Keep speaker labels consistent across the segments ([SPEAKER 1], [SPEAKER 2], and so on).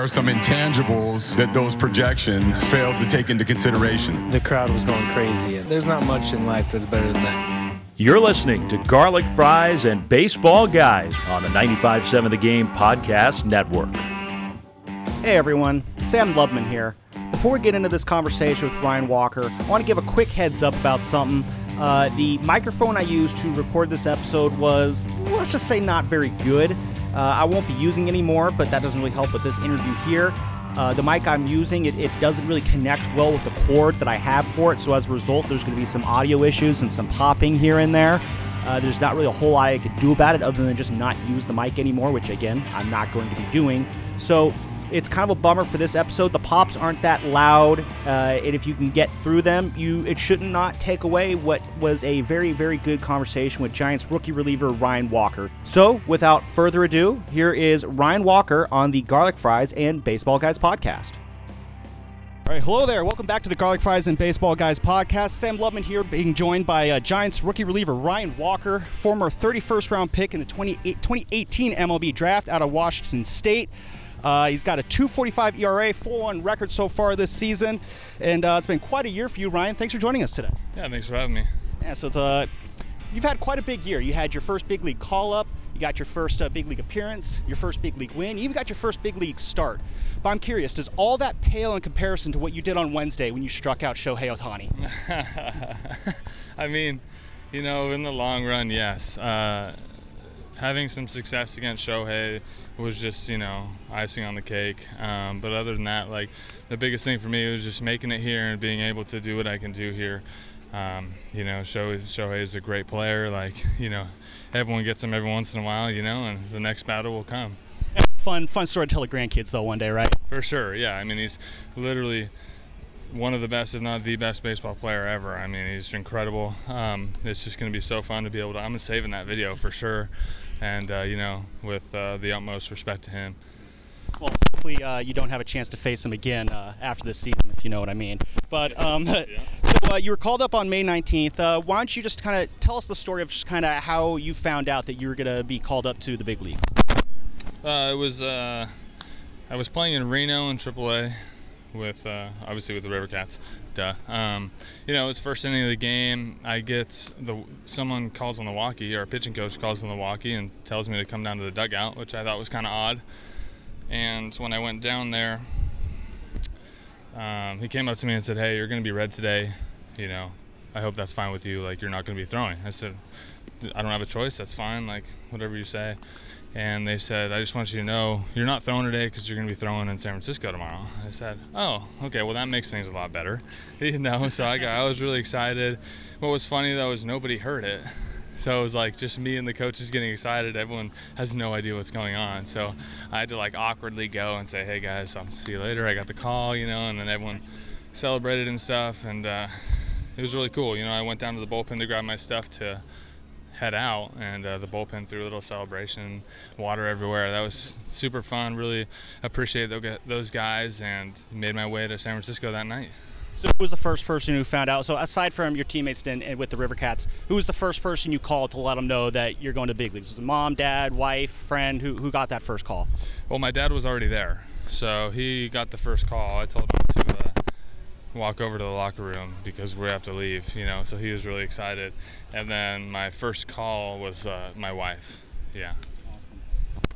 [SPEAKER 1] Are some intangibles that those projections failed to take into consideration.
[SPEAKER 2] The crowd was going crazy. There's not much in life that's better than that.
[SPEAKER 3] You're listening to Garlic Fries and Baseball Guys on the 95.7 The Game Podcast Network.
[SPEAKER 4] Hey everyone, Sam Lubman here. Before we get into this conversation with Ryan Walker, I want to give a quick heads up about something. Uh, the microphone I used to record this episode was, let's just say, not very good. Uh, I won't be using anymore, but that doesn't really help with this interview here. Uh, the mic I'm using, it, it doesn't really connect well with the cord that I have for it, so as a result, there's going to be some audio issues and some popping here and there. Uh, there's not really a whole lot I could do about it other than just not use the mic anymore, which again, I'm not going to be doing. So it's kind of a bummer for this episode. The pops aren't that loud, uh, and if you can get through them, you it should not take away what was a very, very good conversation with Giants rookie reliever Ryan Walker. So, without further ado, here is Ryan Walker on the Garlic Fries and Baseball Guys podcast. All right, hello there. Welcome back to the Garlic Fries and Baseball Guys podcast. Sam Lubman here, being joined by uh, Giants rookie reliever Ryan Walker, former 31st round pick in the 28 2018 MLB draft out of Washington State. Uh, he's got a 2.45 ERA, 4-1 record so far this season, and uh, it's been quite a year for you, Ryan. Thanks for joining us today.
[SPEAKER 5] Yeah, thanks for having me.
[SPEAKER 4] Yeah, so it's uh, you've had quite a big year. You had your first big league call up, you got your first uh, big league appearance, your first big league win, you even got your first big league start. But I'm curious, does all that pale in comparison to what you did on Wednesday when you struck out Shohei Ohtani?
[SPEAKER 5] I mean, you know, in the long run, yes. Uh, having some success against Shohei was just, you know, icing on the cake. Um, but other than that, like, the biggest thing for me was just making it here and being able to do what I can do here. Um, you know, Shohei, Shohei is a great player. Like, you know, everyone gets him every once in a while, you know, and the next battle will come.
[SPEAKER 4] fun, fun story to tell the grandkids though one day, right?
[SPEAKER 5] For sure, yeah. I mean, he's literally one of the best, if not the best, baseball player ever. I mean, he's incredible. Um, it's just going to be so fun to be able to. I'm saving that video for sure, and uh, you know, with uh, the utmost respect to him.
[SPEAKER 4] Well, hopefully uh, you don't have a chance to face him again uh, after this season, if you know what I mean. But um, so uh, you were called up on May 19th. Uh, why don't you just kind of tell us the story of just kind of how you found out that you were going to be called up to the big leagues?
[SPEAKER 5] Uh, it was uh, I was playing in Reno in AAA with uh, obviously with the River Cats. Duh. Um, you know, it was first inning of the game. I get the someone calls on the walkie, a pitching coach calls on the walkie and tells me to come down to the dugout, which I thought was kind of odd. And when I went down there, um, he came up to me and said, "Hey, you're going to be red today. You know, I hope that's fine with you. Like, you're not going to be throwing." I said, "I don't have a choice. That's fine. Like, whatever you say." And they said, "I just want you to know you're not throwing today because you're going to be throwing in San Francisco tomorrow." I said, "Oh, okay. Well, that makes things a lot better." You know, so I got, I was really excited. What was funny though is nobody heard it. So it was like just me and the coaches getting excited. Everyone has no idea what's going on. So I had to like awkwardly go and say, "Hey guys, I'll see you later." I got the call, you know, and then everyone celebrated and stuff, and uh, it was really cool. You know, I went down to the bullpen to grab my stuff to head out, and uh, the bullpen threw a little celebration, water everywhere. That was super fun. Really appreciate those guys, and made my way to San Francisco that night.
[SPEAKER 4] So who was the first person who found out? So aside from your teammates in, in, with the River Cats, who was the first person you called to let them know that you're going to big leagues? Was it mom, dad, wife, friend? Who, who got that first call?
[SPEAKER 5] Well, my dad was already there, so he got the first call. I told him to walk over to the locker room because we have to leave, you know. So he was really excited. And then my first call was uh, my wife. Yeah.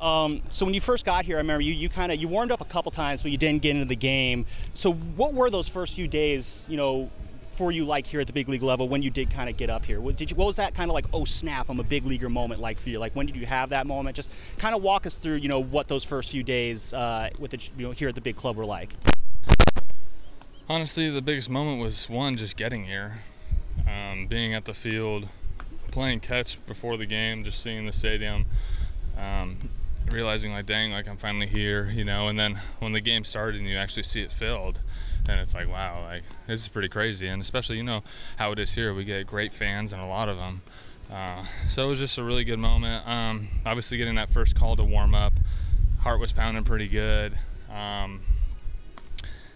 [SPEAKER 4] Um, so when you first got here, I remember you you kind of you warmed up a couple times, but you didn't get into the game. So what were those first few days, you know, for you like here at the big league level when you did kind of get up here? What did you what was that kind of like oh snap, I'm a big leaguer moment like for you? Like when did you have that moment? Just kind of walk us through, you know, what those first few days uh, with the you know here at the big club were like.
[SPEAKER 5] Honestly, the biggest moment was one just getting here, um, being at the field, playing catch before the game, just seeing the stadium. Um, realizing like dang like i'm finally here you know? And then when the game started and you actually see it filled and it's like wow like this is pretty crazy. And especially you know how it is here we get great fans and a lot of them uh, so it was just a really good moment. Um, obviously getting that first call to warm up heart was pounding pretty good. Um,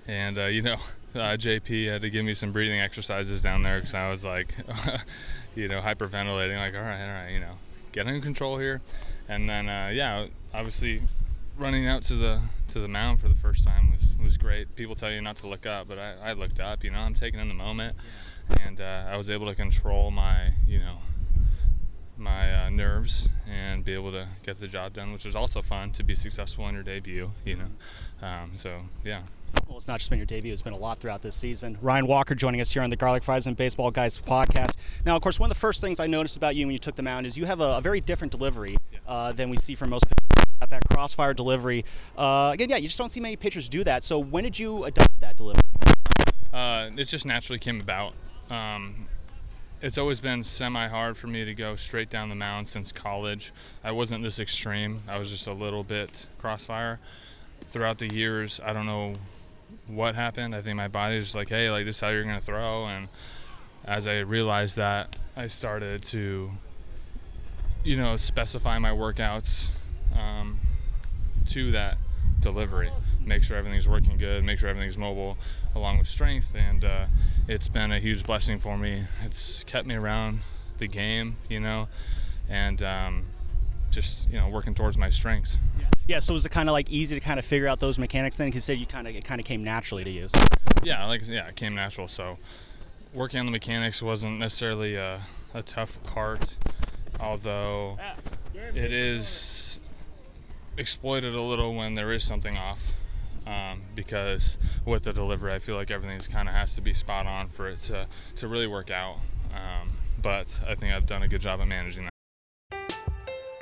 [SPEAKER 5] and uh, you know uh, jp had to give me some breathing exercises down there because i was like you know hyperventilating like all right all right you know get in control here and then uh, yeah, obviously running out to the to the mound for the first time was was great. People tell you not to look up, but I, I looked up. You know, I'm taking in the moment, and uh, I was able to control my you know my uh, nerves and be able to get the job done, which was also fun to be successful in your debut. You know, um, so yeah.
[SPEAKER 4] Well, it's not just been your debut, it's been a lot throughout this season. Ryan Walker joining us here on the Garlic Fries and Baseball Guys podcast. Now, of course, one of the first things I noticed about you when you took the mound is you have a, a very different delivery uh, than we see from most at that crossfire delivery. Uh, again, yeah, you just don't see many pitchers do that. So when did you adopt that delivery?
[SPEAKER 5] Uh, it just naturally came about. Um, it's always been semi hard for me to go straight down the mound since college. I wasn't this extreme. I was just a little bit crossfire. Throughout the years, I don't know what happened. I think my body was like, hey, like this is how you're gonna throw. And as I realized that, I started to, you know, specify my workouts um, to that delivery. Make sure everything's working good. Make sure everything's mobile, along with strength. And uh, it's been a huge blessing for me. It's kept me around the game, you know, and um, just you know working towards my strengths.
[SPEAKER 4] Yeah. Yeah, so was it kind of like easy to kind of figure out those mechanics then? Because you said you kind of it kind of came naturally to you. So.
[SPEAKER 5] Yeah, like yeah, it came natural. So working on the mechanics wasn't necessarily a, a tough part, although it is exploited a little when there is something off. Um, because with the delivery, I feel like everything's kind of has to be spot on for it to, to really work out. Um, but I think I've done a good job of managing that.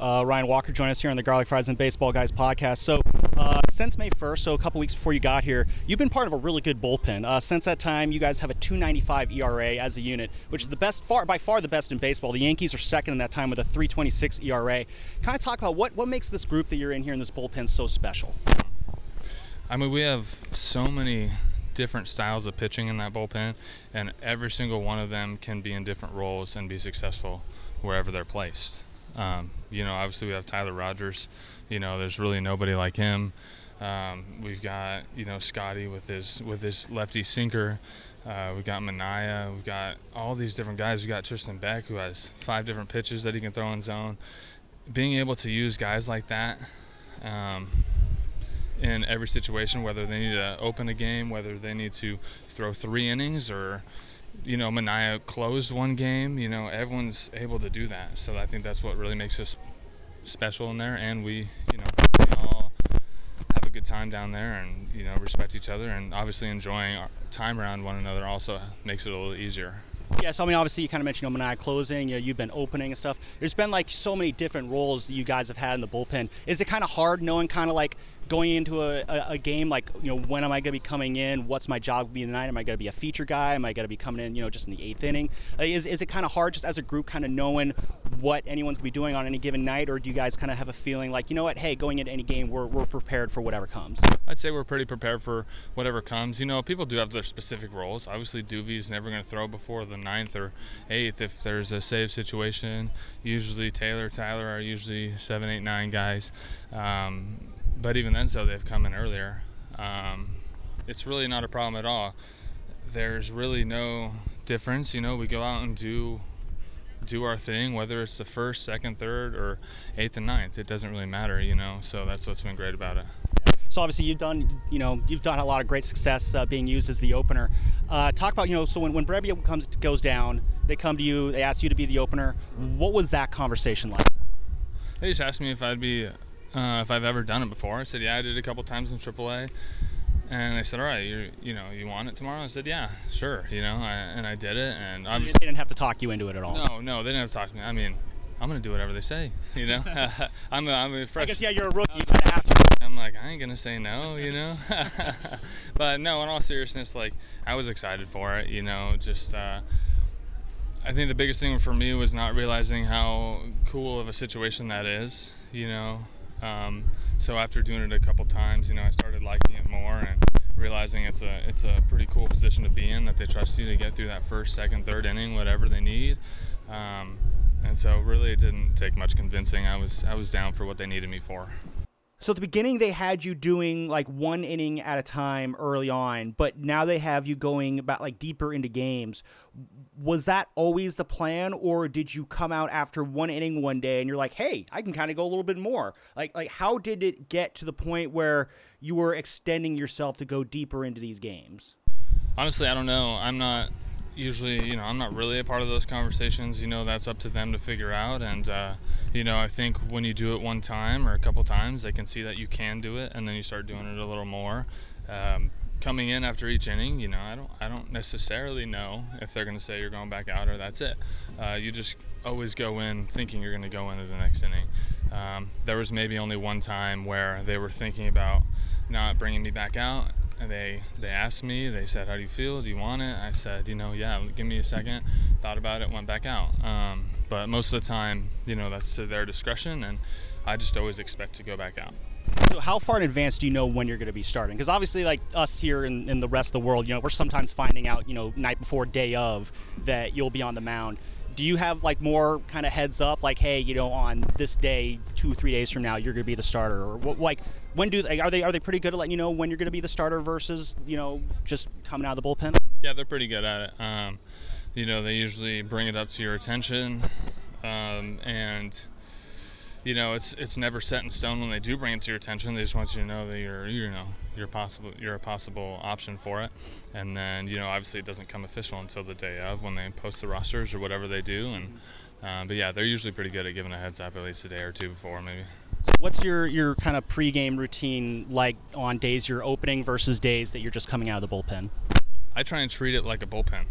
[SPEAKER 4] Uh, Ryan Walker joined us here on the Garlic Fries and Baseball Guys podcast. So, uh, since May 1st, so a couple weeks before you got here, you've been part of a really good bullpen. Uh, since that time, you guys have a 2.95 ERA as a unit, which is the best, far by far the best in baseball. The Yankees are second in that time with a 3.26 ERA. Kind of talk about what what makes this group that you're in here in this bullpen so special.
[SPEAKER 5] I mean, we have so many different styles of pitching in that bullpen, and every single one of them can be in different roles and be successful wherever they're placed. Um, you know, obviously we have Tyler Rogers. You know, there's really nobody like him. Um, we've got you know Scotty with his with his lefty sinker. Uh, we've got Manaea. We've got all these different guys. We've got Tristan Beck who has five different pitches that he can throw in zone. Being able to use guys like that um, in every situation, whether they need to open a game, whether they need to throw three innings, or you know Manaea closed one game. You know everyone's able to do that. So I think that's what really makes us special in there, and we you know we all have a good time down there and you know respect each other and obviously enjoying our time around one another also makes it a little easier
[SPEAKER 4] yeah, so I mean, obviously, you kind of mentioned Manaea closing. You know, you've been opening and stuff. There's been like so many different roles that you guys have had in the bullpen. Is it kind of hard knowing kind of like going into a, a, a, game like you know when am I going to be coming in? What's my job be tonight? Am I going to be a feature guy? Am I going to be coming in you know just in the eighth inning? Uh, is is it kind of hard just as a group kind of knowing what anyone's going to be doing on any given night, or do you guys kind of have a feeling like you know what? Hey, going into any game, we're we're prepared for whatever comes.
[SPEAKER 5] I'd say we're pretty prepared for whatever comes. You know, people do have their specific roles. Obviously, Doovie's never going to throw before the ninth or eighth if there's a save situation. Usually, Taylor, Tyler are usually seven, eight, nine guys. Um, but even then, so they've come in earlier. Um, it's really not a problem at all. There's really no difference. You know, we go out and do do our thing, whether it's the first, second, third, or eighth and ninth. It doesn't really matter. You know, so that's what's been great about it.
[SPEAKER 4] So obviously you've done, you know, you've done a lot of great success uh, being used as the opener. Uh, talk about, you know, so when when Brebbia comes goes down, they come to you, they ask you to be the opener. What was that conversation like?
[SPEAKER 5] They just asked me if I'd be uh, if I've ever done it before. I said, yeah, I did a couple times in AAA. And they said, all right, you you know, you want it tomorrow? I said, yeah, sure, you know, I, and I did it. And
[SPEAKER 4] so they didn't have to talk you into it at all.
[SPEAKER 5] No, no, they didn't have to talk to me. I mean, I'm gonna do whatever they say, you know. I'm a, I'm a fresh.
[SPEAKER 4] I guess yeah, you're a rookie. You have.
[SPEAKER 5] I'm like, I ain't gonna say no, you know. but no, in all seriousness, like I was excited for it, you know. Just uh, I think the biggest thing for me was not realizing how cool of a situation that is, you know. Um, so after doing it a couple times, you know, I started liking it more and realizing it's a it's a pretty cool position to be in. That they trust you to get through that first, second, third inning, whatever they need. Um, and so really, it didn't take much convincing. I was I was down for what they needed me for.
[SPEAKER 4] So at the beginning, they had you doing like one inning at a time early on, but now they have you going about like deeper into games. Was that always the plan, or did you come out after one inning one day and you're like, "Hey, I can kind of go a little bit more"? Like, like how did it get to the point where you were extending yourself to go deeper into these games?
[SPEAKER 5] Honestly, I don't know. I'm not usually, you know, I'm not really a part of those conversations. You know, that's up to them to figure out. And, uh, you know, I think when you do it one time or a couple times, they can see that you can do it, and then you start doing it a little more. Um, coming in after each inning, you know, I don't, I don't necessarily know if they're going to say you're going back out or that's it. Uh, you just always go in thinking you're going to go into the next inning. Um, there was maybe only one time where they were thinking about not bringing me back out, they they asked me. They said, "How do you feel? Do you want it?" I said, "You know, yeah. Give me a second. Thought about it. Went back out." Um, but most of the time, you know, that's to their discretion, and I just always expect to go back out.
[SPEAKER 4] So how far in advance do you know when you're going to be starting? Because obviously, like us here in, in the rest of the world, you know, we're sometimes finding out, you know, night before, day of, that you'll be on the mound do you have like more kind of heads up like hey you know on this day two three days from now you're going to be the starter or what like when do they are they are they pretty good at letting you know when you're going to be the starter versus you know just coming out of the bullpen?
[SPEAKER 5] Yeah they're pretty good at it. Um, you know they usually bring it up to your attention. Um, and you know it's it's never set in stone when they do bring it to your attention. They just want you to know that you're you know you're possible you're a possible option for it. And then you know obviously it doesn't come official until the day of when they post the rosters or whatever they do. And uh, but yeah they're usually pretty good at giving a heads up at least a day or two before maybe
[SPEAKER 4] what's your your kind of pregame routine like on days you're opening versus days that you're just coming out of the bullpen
[SPEAKER 5] i try and treat it like a bullpen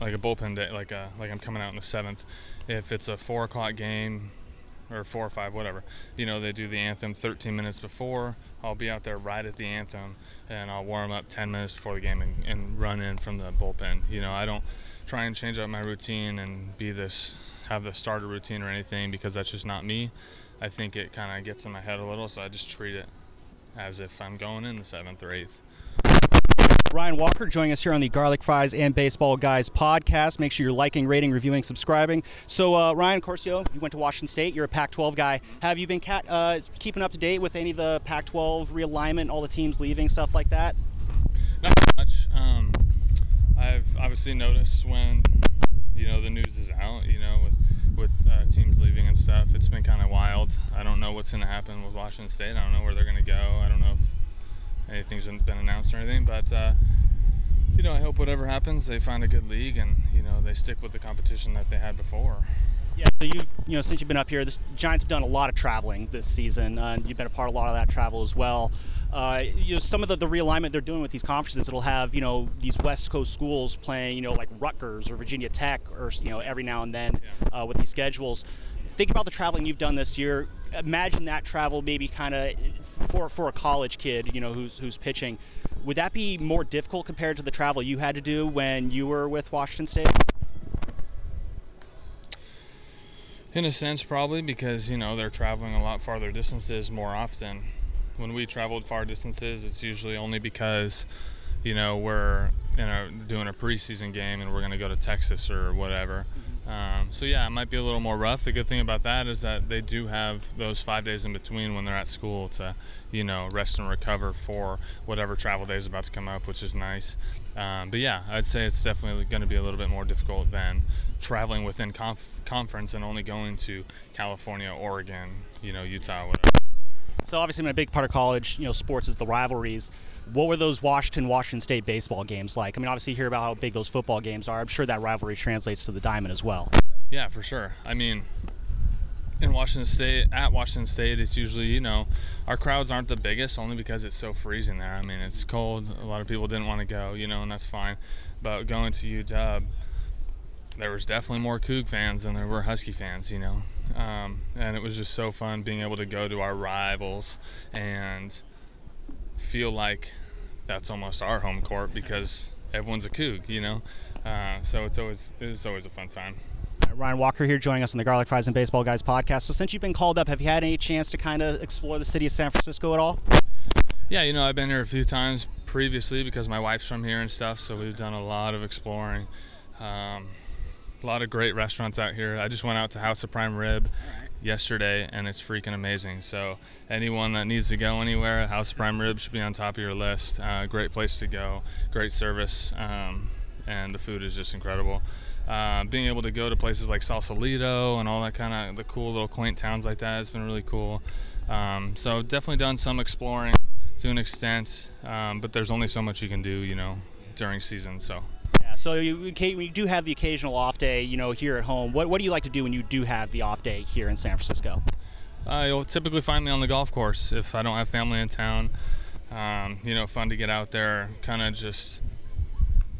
[SPEAKER 5] like a bullpen day like a like i'm coming out in the seventh if it's a four o'clock game or four or five, whatever. You know, they do the anthem 13 minutes before. I'll be out there right at the anthem, and I'll warm up 10 minutes before the game and, and run in from the bullpen. You know, I don't try and change up my routine and be this have the starter routine or anything because that's just not me. I think it kind of gets in my head a little, so I just treat it as if I'm going in the seventh or eighth.
[SPEAKER 4] Ryan Walker joining us here on the Garlic Fries and Baseball Guys podcast. Make sure you're liking, rating, reviewing, subscribing. So, uh, Ryan Corcio, you went to Washington State. You're a Pac-12 guy. Have you been cat, uh, keeping up to date with any of the Pac-12 realignment, all the teams leaving, stuff like that?
[SPEAKER 5] Not much. Um, I've obviously noticed when you know the news is out. You know, with with uh, teams leaving and stuff, it's been kind of wild. I don't know what's going to happen with Washington State. I don't know where they're going to go. I don't know if anything's been announced or anything, but uh, you know, I hope whatever happens, they find a good league and you know they stick with the competition that they had before.
[SPEAKER 4] Yeah, so you've you know since you've been up here, the Giants have done a lot of traveling this season, uh, and you've been a part of a lot of that travel as well. Uh, you know, some of the, the realignment they're doing with these conferences, it'll have you know these West Coast schools playing you know like Rutgers or Virginia Tech or you know every now and then uh, with these schedules. Think about the traveling you've done this year. Imagine that travel maybe kind of for for a college kid, you know, who's who's pitching. Would that be more difficult compared to the travel you had to do when you were with Washington State?
[SPEAKER 5] In a sense, probably because you know they're traveling a lot farther distances more often. When we traveled far distances, it's usually only because you know we're you know doing a preseason game and we're going to go to Texas or whatever. Um, so yeah, it might be a little more rough. The good thing about that is that they do have those five days in between when they're at school to, you know, rest and recover for whatever travel day is about to come up, which is nice. Um, but yeah, I'd say it's definitely going to be a little bit more difficult than traveling within conf- conference and only going to California, Oregon, you know, Utah, whatever.
[SPEAKER 4] So obviously, a big part of college, you know, sports is the rivalries. What were those Washington Washington State baseball games like? I mean, obviously, you hear about how big those football games are. I'm sure that rivalry translates to the diamond as well.
[SPEAKER 5] Yeah, for sure. I mean, in Washington State, at Washington State, it's usually you know, our crowds aren't the biggest only because it's so freezing there. I mean, it's cold. A lot of people didn't want to go, you know, and that's fine. But going to UW there was definitely more Coug fans than there were Husky fans, you know. Um, and it was just so fun being able to go to our rivals and feel like that's almost our home court because everyone's a Coug, you know. Uh, so it's always it's always a fun time.
[SPEAKER 4] Ryan Walker here joining us on the Garlic Fries and Baseball Guys podcast. So since you've been called up, have you had any chance to kind of explore the city of San Francisco at all?
[SPEAKER 5] Yeah, you know, I've been here a few times previously because my wife's from here and stuff, so we've done a lot of exploring. Um, a lot of great restaurants out here. I just went out to House of Prime Rib right. yesterday, and it's freaking amazing. So anyone that needs to go anywhere, House of Prime Rib should be on top of your list. Uh, great place to go, great service, um, and the food is just incredible. Uh, being able to go to places like Sausalito and all that kind of the cool little quaint towns like that has been really cool. Um, so definitely done some exploring to an extent, um, but there's only so much you can do, you know, during season. So
[SPEAKER 4] so you, when you do have the occasional off day, you know, here at home, what, what do you like to do when you do have the off day here in San Francisco?
[SPEAKER 5] Uh, you'll typically find me on the golf course if I don't have family in town. Um, you know, fun to get out there, kind of just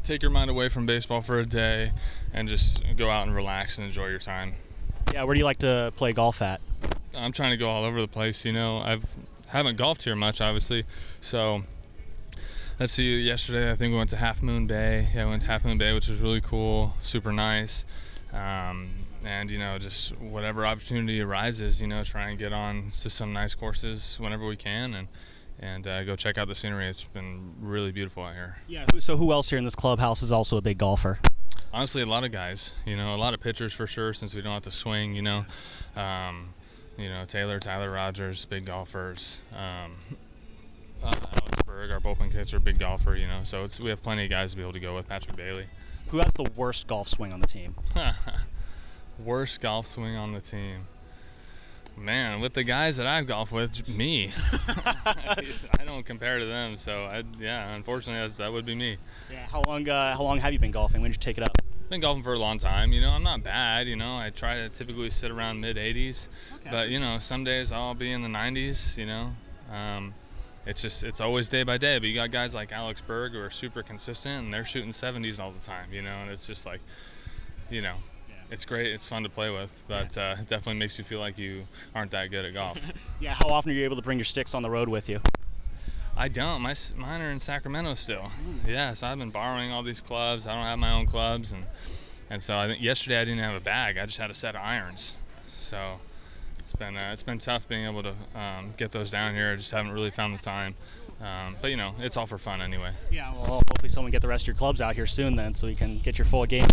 [SPEAKER 5] take your mind away from baseball for a day and just go out and relax and enjoy your time.
[SPEAKER 4] Yeah, where do you like to play golf at?
[SPEAKER 5] I'm trying to go all over the place. You know, I've haven't golfed here much, obviously, so let's see, yesterday I think we went to Half Moon Bay. Yeah, we went to Half Moon Bay, which was really cool, super nice. Um, and you know, just whatever opportunity arises, you know, try and get on to some nice courses whenever we can, and and uh, go check out the scenery. It's been really beautiful out here.
[SPEAKER 4] Yeah. So who else here in this clubhouse is also a big golfer?
[SPEAKER 5] Honestly, a lot of guys. You know, a lot of pitchers for sure, since we don't have to swing. You know, um, you know Taylor, Tyler Rogers, big golfers. Um, uh, Alex Berg, our bullpen catcher, big golfer, you know. So it's we have plenty of guys to be able to go with. Patrick Bailey.
[SPEAKER 4] Who has the worst golf swing on the team?
[SPEAKER 5] worst golf swing on the team. Man, with the guys that I've golfed with, me. I don't compare to them, so I, yeah, unfortunately, that would be me.
[SPEAKER 4] Yeah. How long? Uh, how long have you been golfing? When did you take it up?
[SPEAKER 5] Been golfing for a long time. You know, I'm not bad. You know, I try to typically sit around mid 80s, okay. but you know, some days I'll be in the 90s. You know, um, it's just it's always day by day. But you got guys like Alex Berg who are super consistent and they're shooting 70s all the time, you know, and it's just like, you know, it's great. It's fun to play with, but uh, it definitely makes you feel like you aren't that good at golf.
[SPEAKER 4] yeah. How often are you able to bring your sticks on the road with you?
[SPEAKER 5] I don't. My mine are in Sacramento still. Mm. Yeah, so I've been borrowing all these clubs. I don't have my own clubs, and and so I think yesterday I didn't have a bag. I just had a set of irons. So it's been uh, it's been tough being able to um, get those down here. I just haven't really found the time. Um, but you know, it's all for fun anyway.
[SPEAKER 4] Yeah, well, hopefully someone get the rest of your clubs out here soon then, so you can get your full game.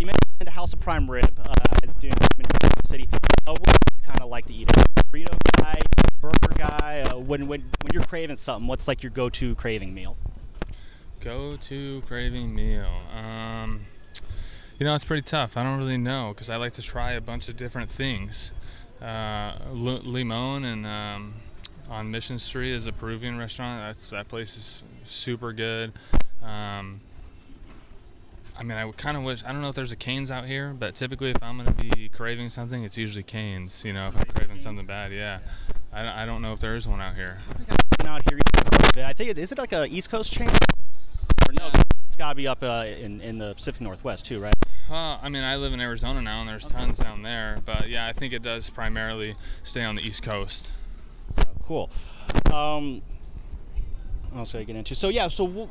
[SPEAKER 4] You mentioned House of Prime Rib uh, is doing in the City. Uh, what do you kind of like to eat? Burrito guy, burger guy. Uh, when when when you're craving something, what's like your go-to craving meal?
[SPEAKER 5] Go-to craving meal. Um, you know, it's pretty tough. I don't really know because I like to try a bunch of different things. Uh, Limon and um, on Mission Street is a Peruvian restaurant. That's that place is super good. Um, I mean, I kind of wish I don't know if there's a Cane's out here, but typically if I'm gonna be craving something, it's usually Cane's. You know, if I'm craving something bad, yeah. I, I don't know if there is one out here.
[SPEAKER 4] Out here, I think it, is it like a East Coast chain? Or no, it's got to be up uh, in in the Pacific Northwest too, right?
[SPEAKER 5] Uh, I mean, I live in Arizona now, and there's tons down there. But yeah, I think it does primarily stay on the East Coast.
[SPEAKER 4] Oh, cool. Um, what else did I get into? So yeah, so w-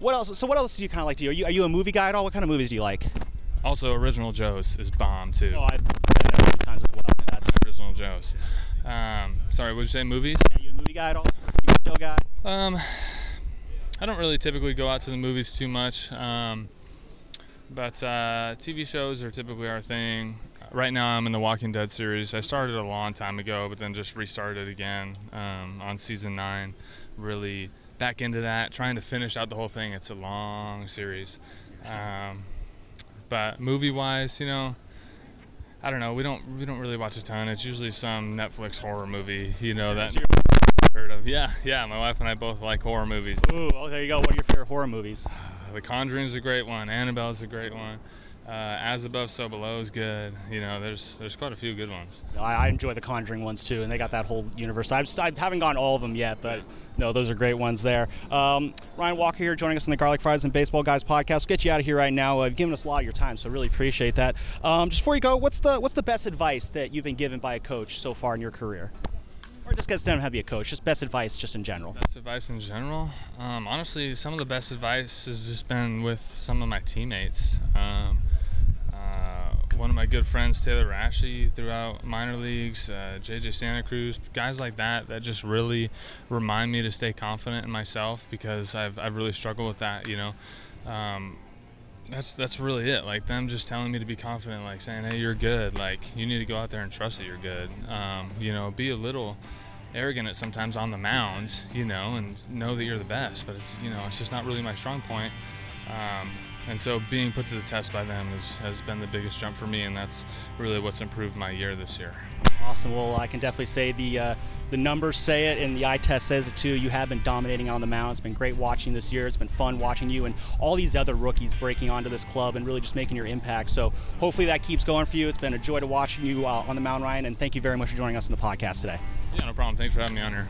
[SPEAKER 4] what else? So what else do you kind of like to do? Are you, are you a movie guy at all? What kind of movies do you like?
[SPEAKER 5] Also, Original Joe's is bomb too.
[SPEAKER 4] Oh, I've been there a few times as well.
[SPEAKER 5] That's Original Joe's. Um, sorry, would you say movies?
[SPEAKER 4] Yeah, you a movie guy at all? You a show guy?
[SPEAKER 5] Um, I don't really typically go out to the movies too much. Um, but uh, TV shows are typically our thing. Right now, I'm in the Walking Dead series. I started a long time ago, but then just restarted again um, on season nine. Really back into that, trying to finish out the whole thing. It's a long series. Um, but movie-wise, you know, I don't know. We don't we don't really watch a ton. It's usually some Netflix horror movie, you know that heard of. Yeah, yeah. My wife and I both like horror movies.
[SPEAKER 4] Ooh, oh, there you go. What are your favorite horror movies?
[SPEAKER 5] The Conjuring is a great one. Annabelle is a great one. Uh, As Above, So Below is good. You know, there's there's quite a few good ones.
[SPEAKER 4] I, I enjoy the Conjuring ones too, and they got that whole universe. I've, I haven't gone all of them yet, but no, those are great ones there. Um, Ryan Walker here, joining us on the Garlic Fries and Baseball Guys podcast. We'll get you out of here right now. Uh, you've given us a lot of your time, so really appreciate that. Um, just before you go, what's the what's the best advice that you've been given by a coach so far in your career? Or just gets doesn't have to be a coach. Just best advice, just in general.
[SPEAKER 5] Best advice in general. Um, honestly, some of the best advice has just been with some of my teammates. Um, uh, one of my good friends, Taylor Rashi, throughout minor leagues, uh, JJ Santa Cruz, guys like that, that just really remind me to stay confident in myself because I've, I've really struggled with that, you know. Um, that's that's really it. Like them just telling me to be confident, like saying, "Hey, you're good. Like you need to go out there and trust that you're good." Um, you know, be a little arrogant at sometimes on the mound, you know, and know that you're the best. But it's you know, it's just not really my strong point. Um, and so being put to the test by them is, has been the biggest jump for me, and that's really what's improved my year this year.
[SPEAKER 4] Awesome. Well, I can definitely say the uh, the numbers say it, and the eye test says it too. You have been dominating on the mound. It's been great watching this year. It's been fun watching you and all these other rookies breaking onto this club and really just making your impact. So hopefully that keeps going for you. It's been a joy to watching you uh, on the mound, Ryan, and thank you very much for joining us on the podcast today.
[SPEAKER 5] Yeah, no problem. Thanks for having me on here.